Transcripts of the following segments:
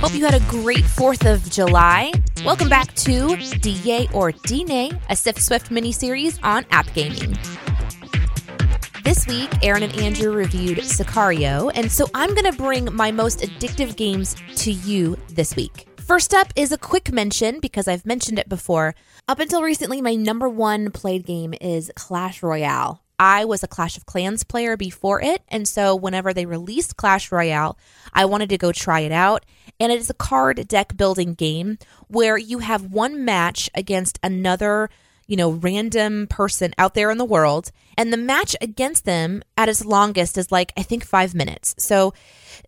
Hope you had a great 4th of July. Welcome back to DA or DNA, a Sif Swift miniseries on app gaming. This week, Aaron and Andrew reviewed Sicario, and so I'm going to bring my most addictive games to you this week. First up is a quick mention because I've mentioned it before. Up until recently, my number one played game is Clash Royale. I was a Clash of Clans player before it, and so whenever they released Clash Royale, I wanted to go try it out. And it is a card deck building game where you have one match against another, you know, random person out there in the world, and the match against them at its longest is like I think 5 minutes. So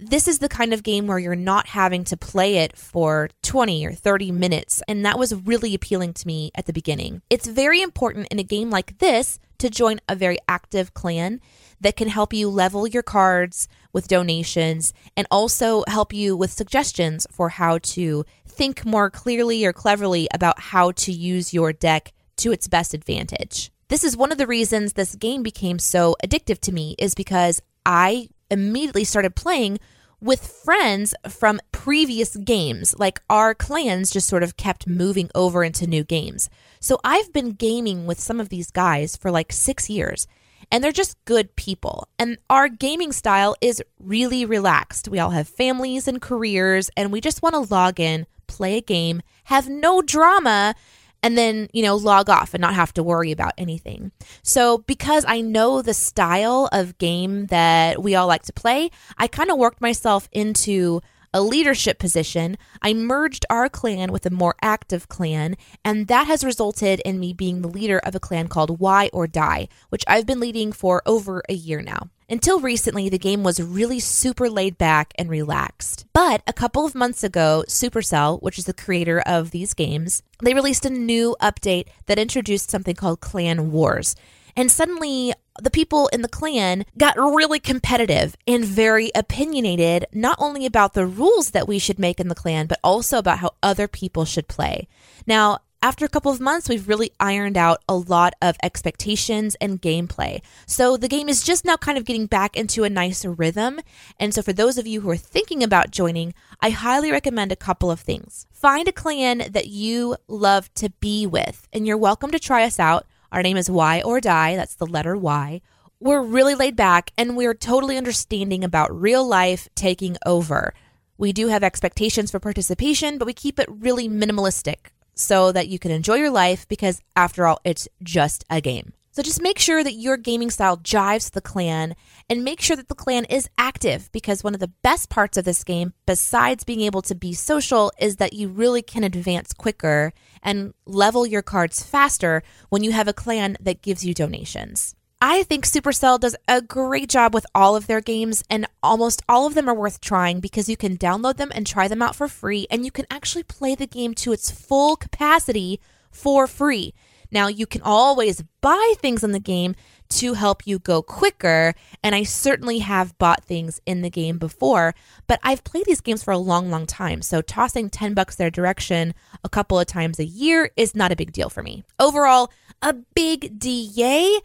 this is the kind of game where you're not having to play it for 20 or 30 minutes, and that was really appealing to me at the beginning. It's very important in a game like this to join a very active clan that can help you level your cards with donations and also help you with suggestions for how to think more clearly or cleverly about how to use your deck to its best advantage. This is one of the reasons this game became so addictive to me is because I immediately started playing with friends from previous games. Like our clans just sort of kept moving over into new games. So I've been gaming with some of these guys for like six years, and they're just good people. And our gaming style is really relaxed. We all have families and careers, and we just want to log in, play a game, have no drama, and then, you know, log off and not have to worry about anything. So, because I know the style of game that we all like to play, I kind of worked myself into a leadership position. I merged our clan with a more active clan, and that has resulted in me being the leader of a clan called Y or Die, which I've been leading for over a year now. Until recently, the game was really super laid back and relaxed. But a couple of months ago, Supercell, which is the creator of these games, they released a new update that introduced something called Clan Wars. And suddenly, the people in the clan got really competitive and very opinionated, not only about the rules that we should make in the clan, but also about how other people should play. Now, after a couple of months, we've really ironed out a lot of expectations and gameplay. So the game is just now kind of getting back into a nicer rhythm. And so for those of you who are thinking about joining, I highly recommend a couple of things. Find a clan that you love to be with, and you're welcome to try us out. Our name is Y or Die, that's the letter Y. We're really laid back and we're totally understanding about real life taking over. We do have expectations for participation, but we keep it really minimalistic so that you can enjoy your life because, after all, it's just a game. So just make sure that your gaming style jives the clan and make sure that the clan is active because one of the best parts of this game, besides being able to be social, is that you really can advance quicker and level your cards faster when you have a clan that gives you donations. I think Supercell does a great job with all of their games, and almost all of them are worth trying because you can download them and try them out for free, and you can actually play the game to its full capacity for free. Now, you can always buy things in the game to help you go quicker. And I certainly have bought things in the game before, but I've played these games for a long, long time. So tossing 10 bucks their direction a couple of times a year is not a big deal for me. Overall, a big D yay.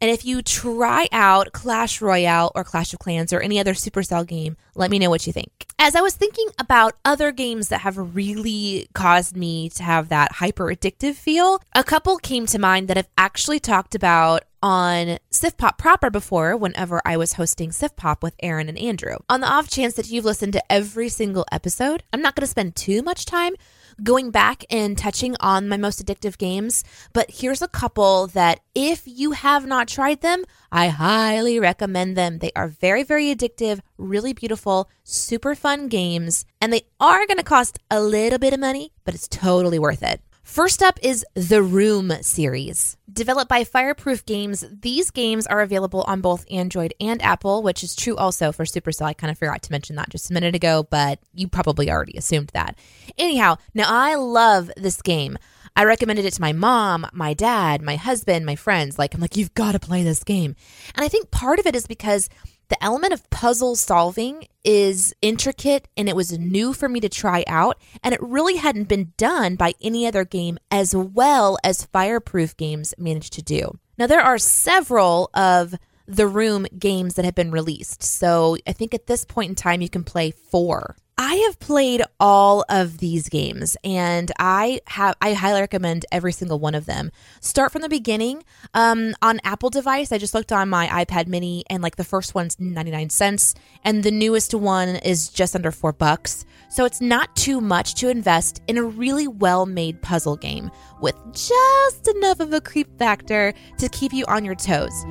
And if you try out Clash Royale or Clash of Clans or any other Supercell game, let me know what you think. As I was thinking about other games that have really caused me to have that hyper addictive feel, a couple came to mind that I've actually talked about on Sif Pop proper before whenever I was hosting Sif Pop with Aaron and Andrew. On the off chance that you've listened to every single episode, I'm not going to spend too much time going back and touching on my most addictive games, but here's a couple that if you have not tried them, I highly recommend them. They are very, very addictive, really beautiful, super fun games, and they are going to cost a little bit of money, but it's totally worth it. First up is the Room series. Developed by Fireproof Games, these games are available on both Android and Apple, which is true also for Supercell. I kind of forgot to mention that just a minute ago, but you probably already assumed that. Anyhow, now I love this game. I recommended it to my mom, my dad, my husband, my friends. Like, I'm like, you've got to play this game. And I think part of it is because the element of puzzle solving is intricate and it was new for me to try out, and it really hadn't been done by any other game as well as Fireproof games managed to do. Now, there are several of the Room games that have been released, so I think at this point in time you can play four. I have played all of these games and I have I highly recommend every single one of them. Start from the beginning. Um, on Apple device, I just looked on my iPad mini and like the first one's 99 cents and the newest one is just under 4 bucks. So it's not too much to invest in a really well-made puzzle game with just enough of a creep factor to keep you on your toes.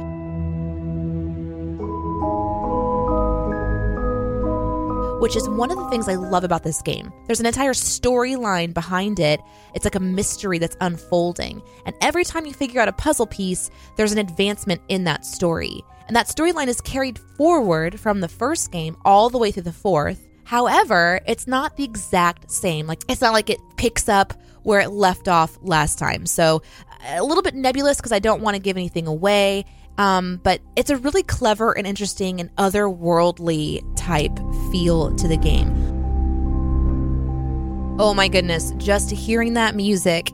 Which is one of the things I love about this game. There's an entire storyline behind it. It's like a mystery that's unfolding. And every time you figure out a puzzle piece, there's an advancement in that story. And that storyline is carried forward from the first game all the way through the fourth. However, it's not the exact same. Like, it's not like it picks up where it left off last time. So, a little bit nebulous because I don't want to give anything away. Um, but it's a really clever and interesting and otherworldly type feel to the game. Oh my goodness, just hearing that music.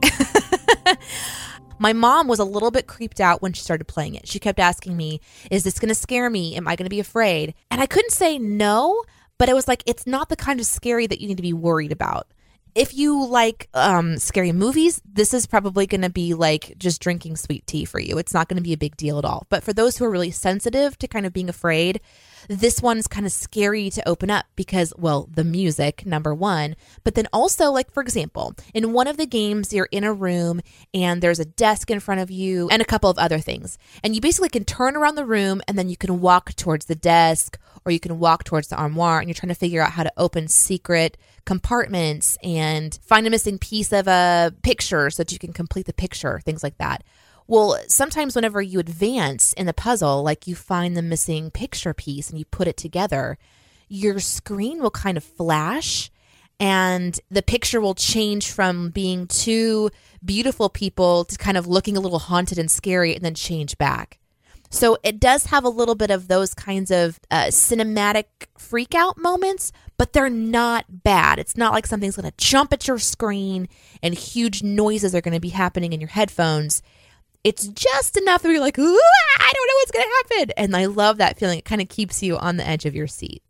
my mom was a little bit creeped out when she started playing it. She kept asking me, Is this going to scare me? Am I going to be afraid? And I couldn't say no, but it was like, it's not the kind of scary that you need to be worried about if you like um, scary movies, this is probably going to be like just drinking sweet tea for you. It's not going to be a big deal at all. But for those who are really sensitive to kind of being afraid, this one's kind of scary to open up because, well, the music, number one, but then also, like, for example, in one of the games, you're in a room and there's a desk in front of you and a couple of other things. And you basically can turn around the room and then you can walk towards the desk or you can walk towards the armoire and you're trying to figure out how to open secret compartments and find a missing piece of a picture so that you can complete the picture, things like that. Well, sometimes whenever you advance in the puzzle, like you find the missing picture piece and you put it together, your screen will kind of flash and the picture will change from being two beautiful people to kind of looking a little haunted and scary and then change back. So it does have a little bit of those kinds of uh, cinematic freak out moments, but they're not bad. It's not like something's going to jump at your screen and huge noises are going to be happening in your headphones. It's just enough that you're like, I don't know what's going to happen. And I love that feeling. It kind of keeps you on the edge of your seat.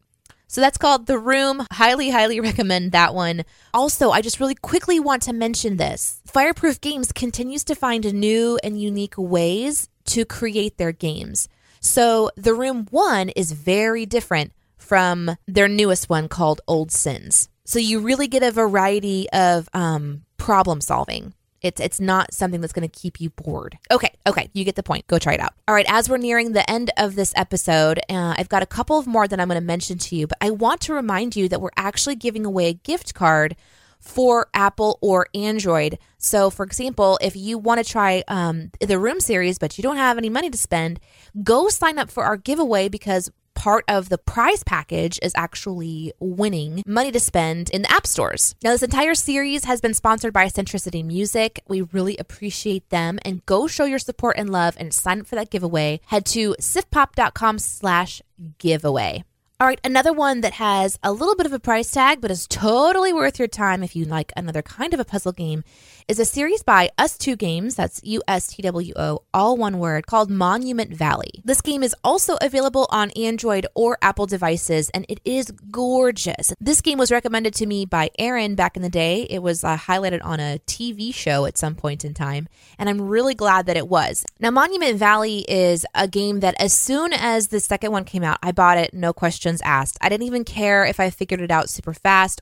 So that's called The Room. Highly, highly recommend that one. Also, I just really quickly want to mention this Fireproof Games continues to find new and unique ways to create their games. So the Room 1 is very different from their newest one called Old Sins. So you really get a variety of um, problem solving. It's it's not something that's going to keep you bored. Okay, okay, you get the point. Go try it out. All right, as we're nearing the end of this episode, uh, I've got a couple of more that I'm going to mention to you, but I want to remind you that we're actually giving away a gift card for Apple or Android. So, for example, if you want to try um, the Room series, but you don't have any money to spend, go sign up for our giveaway because part of the prize package is actually winning money to spend in the app stores. Now, this entire series has been sponsored by Centricity Music. We really appreciate them and go show your support and love and sign up for that giveaway. Head to sifpop.com slash giveaway. All right, another one that has a little bit of a price tag, but is totally worth your time if you like another kind of a puzzle game, is a series by Us Two Games, that's U S T W O, all one word, called Monument Valley. This game is also available on Android or Apple devices, and it is gorgeous. This game was recommended to me by Aaron back in the day. It was uh, highlighted on a TV show at some point in time, and I'm really glad that it was. Now, Monument Valley is a game that as soon as the second one came out, I bought it, no questions asked. I didn't even care if I figured it out super fast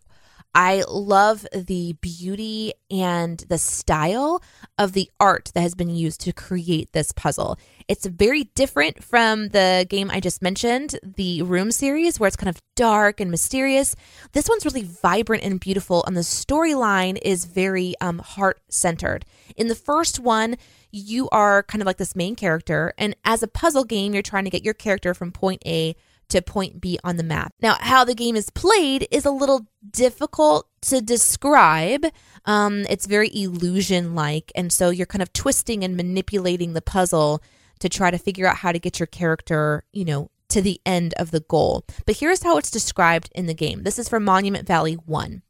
I love the beauty and the style of the art that has been used to create this puzzle. It's very different from the game I just mentioned, the Room series, where it's kind of dark and mysterious. This one's really vibrant and beautiful, and the storyline is very um, heart centered. In the first one, you are kind of like this main character, and as a puzzle game, you're trying to get your character from point A to point B on the map. Now, how the game is played is a little difficult to describe. Um, it's very illusion like, and so you're kind of twisting and manipulating the puzzle to try to figure out how to get your character, you know, to the end of the goal. But here's how it's described in the game. This is from Monument Valley 1.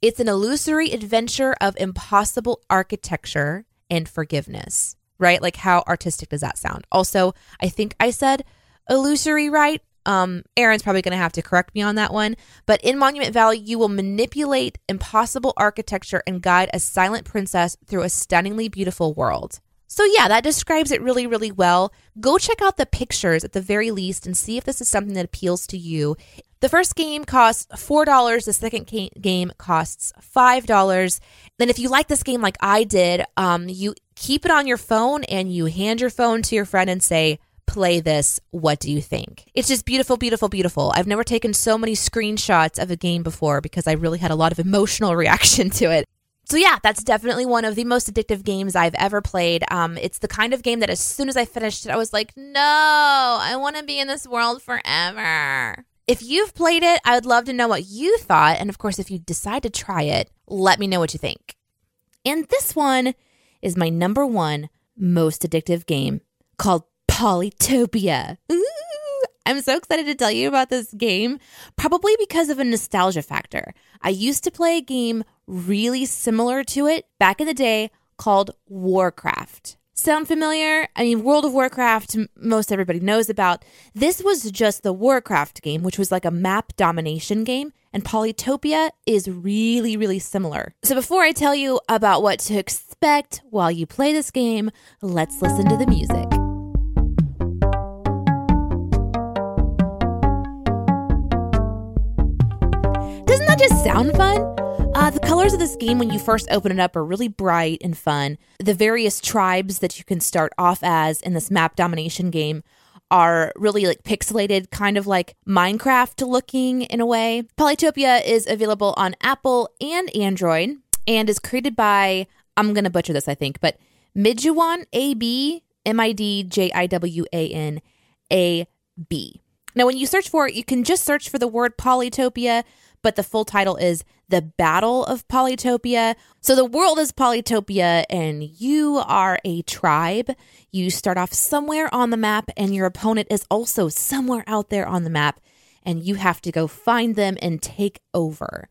It's an illusory adventure of impossible architecture and forgiveness, right? Like, how artistic does that sound? Also, I think I said illusory, right? Um, Aaron's probably going to have to correct me on that one. But in Monument Valley, you will manipulate impossible architecture and guide a silent princess through a stunningly beautiful world. So, yeah, that describes it really, really well. Go check out the pictures at the very least and see if this is something that appeals to you. The first game costs $4. The second game costs $5. Then, if you like this game like I did, um, you keep it on your phone and you hand your phone to your friend and say, play this. What do you think? It's just beautiful, beautiful, beautiful. I've never taken so many screenshots of a game before because I really had a lot of emotional reaction to it. So yeah, that's definitely one of the most addictive games I've ever played. Um, it's the kind of game that as soon as I finished it, I was like, no, I want to be in this world forever. If you've played it, I would love to know what you thought. And of course, if you decide to try it, let me know what you think. And this one is my number one most addictive game called Polytopia. Ooh, I'm so excited to tell you about this game, probably because of a nostalgia factor. I used to play a game really similar to it back in the day called Warcraft. Sound familiar? I mean, World of Warcraft, most everybody knows about. This was just the Warcraft game, which was like a map domination game, and Polytopia is really, really similar. So, before I tell you about what to expect while you play this game, let's listen to the music. That just sound fun? Uh, the colors of this game, when you first open it up, are really bright and fun. The various tribes that you can start off as in this map domination game are really like pixelated, kind of like Minecraft looking in a way. Polytopia is available on Apple and Android and is created by, I'm going to butcher this, I think, but Midjiwan A B M I D J I W A N A B. Now, when you search for it, you can just search for the word Polytopia but the full title is The Battle of Polytopia. So the world is Polytopia, and you are a tribe. You start off somewhere on the map, and your opponent is also somewhere out there on the map, and you have to go find them and take over.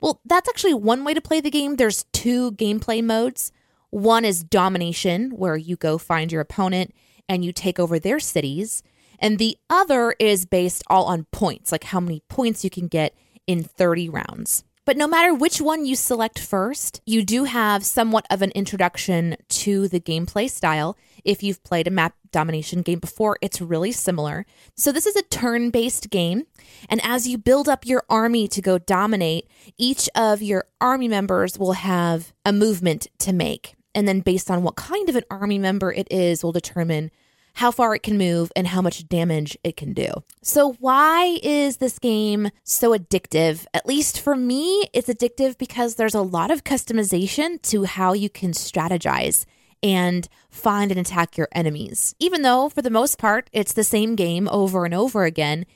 Well, that's actually one way to play the game. There's two gameplay modes. One is domination, where you go find your opponent and you take over their cities. And the other is based all on points, like how many points you can get in 30 rounds. But no matter which one you select first, you do have somewhat of an introduction to the gameplay style. If you've played a map domination game before, it's really similar. So, this is a turn based game. And as you build up your army to go dominate, each of your army members will have a movement to make. And then, based on what kind of an army member it is, will determine how far it can move, and how much damage it can do. So, why is this game so addictive? At least for me, it's addictive because there's a lot of customization to how you can strategize and find and attack your enemies. Even though, for the most part, it's the same game over and over again,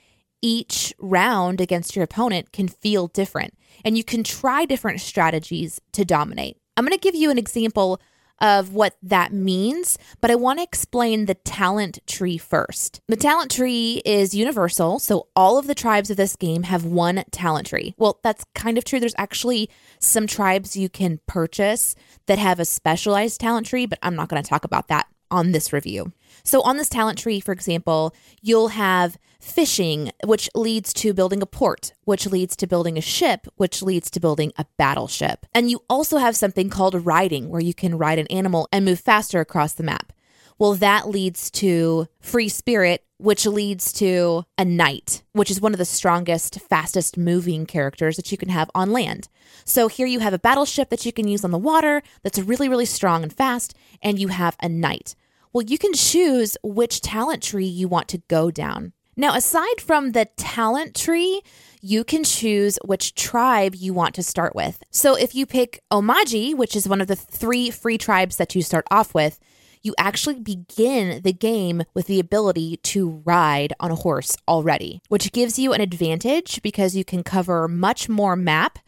each round against your opponent can feel different and you can try different strategies to dominate. I'm going to give you an example of what that means, but I want to explain the talent tree first. The talent tree is universal, so all of the tribes of this game have one talent tree. Well, that's kind of true. There's actually some tribes you can purchase that have a specialized talent tree, but I'm not going to talk about that on this review. So, on this talent tree, for example, you'll have fishing, which leads to building a port, which leads to building a ship, which leads to building a battleship. And you also have something called riding, where you can ride an animal and move faster across the map. Well, that leads to free spirit, which leads to a knight, which is one of the strongest, fastest moving characters that you can have on land. So here you have a battleship that you can use on the water that's really, really strong and fast, and you have a knight. Well, you can choose which talent tree you want to go down. Now, aside from the talent tree, you can choose which tribe you want to start with. So if you pick Oumaji, which is one of the three free tribes that you start off with, you actually begin the game with the ability to ride on a horse already, which gives you an advantage because you can cover much more map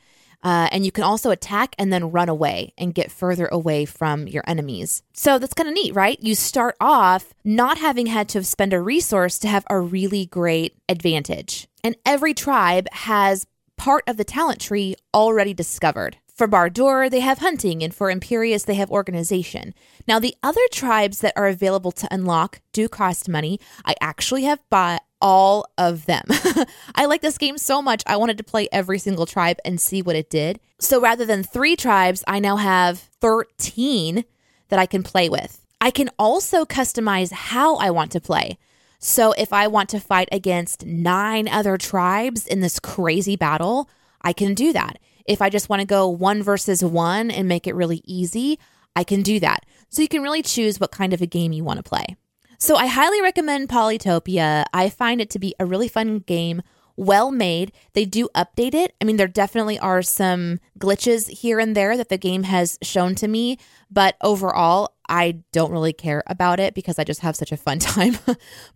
uh, and you can also attack and then run away and get further away from your enemies. So that's kind of neat, right? You start off not having had to spend a resource to have a really great advantage. And every tribe has part of the talent tree already discovered. For Bardur, they have hunting, and for Imperius, they have organization. Now, the other tribes that are available to unlock do cost money. I actually have bought all of them. I like this game so much, I wanted to play every single tribe and see what it did. So rather than three tribes, I now have 13 that I can play with. I can also customize how I want to play. So if I want to fight against nine other tribes in this crazy battle, I can do that. If I just want to go one versus one and make it really easy, I can do that. So you can really choose what kind of a game you want to play. So I highly recommend Polytopia. I find it to be a really fun game, well made. They do update it. I mean, there definitely are some glitches here and there that the game has shown to me, but overall, I don't really care about it because I just have such a fun time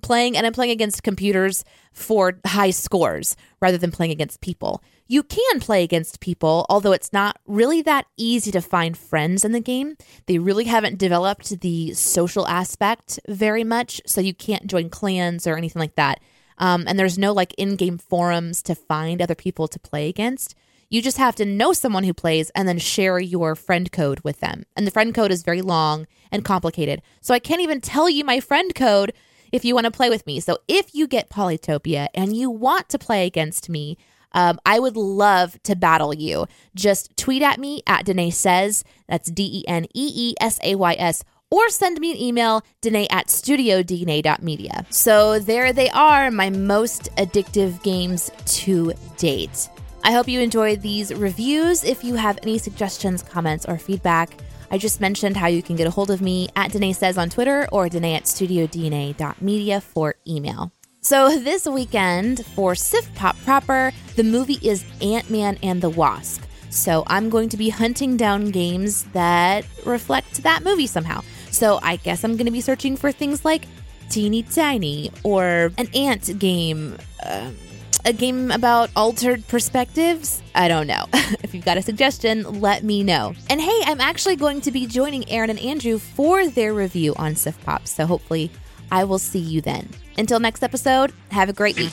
playing and I'm playing against computers for high scores rather than playing against people. You can play against people, although it's not really that easy to find friends in the game. They really haven't developed the social aspect very much, so you can't join clans or anything like that. Um, and there's no like in game forums to find other people to play against. You just have to know someone who plays and then share your friend code with them. And the friend code is very long and complicated. So I can't even tell you my friend code if you want to play with me. So if you get Polytopia and you want to play against me, um, I would love to battle you. Just tweet at me at Denee Says. That's D E N E E S A Y S or send me an email, Denee at studiodna.media. So there they are, my most addictive games to date. I hope you enjoyed these reviews. If you have any suggestions, comments, or feedback, I just mentioned how you can get a hold of me at Denee Says on Twitter or Denee at studiodna.media for email. So this weekend for Sif Pop proper, the movie is Ant-Man and the Wasp. So I'm going to be hunting down games that reflect that movie somehow. So I guess I'm going to be searching for things like Teeny Tiny or an ant game. Um, a game about altered perspectives? I don't know. if you've got a suggestion, let me know. And hey, I'm actually going to be joining Aaron and Andrew for their review on Sif Pop, so hopefully I will see you then. Until next episode, have a great week.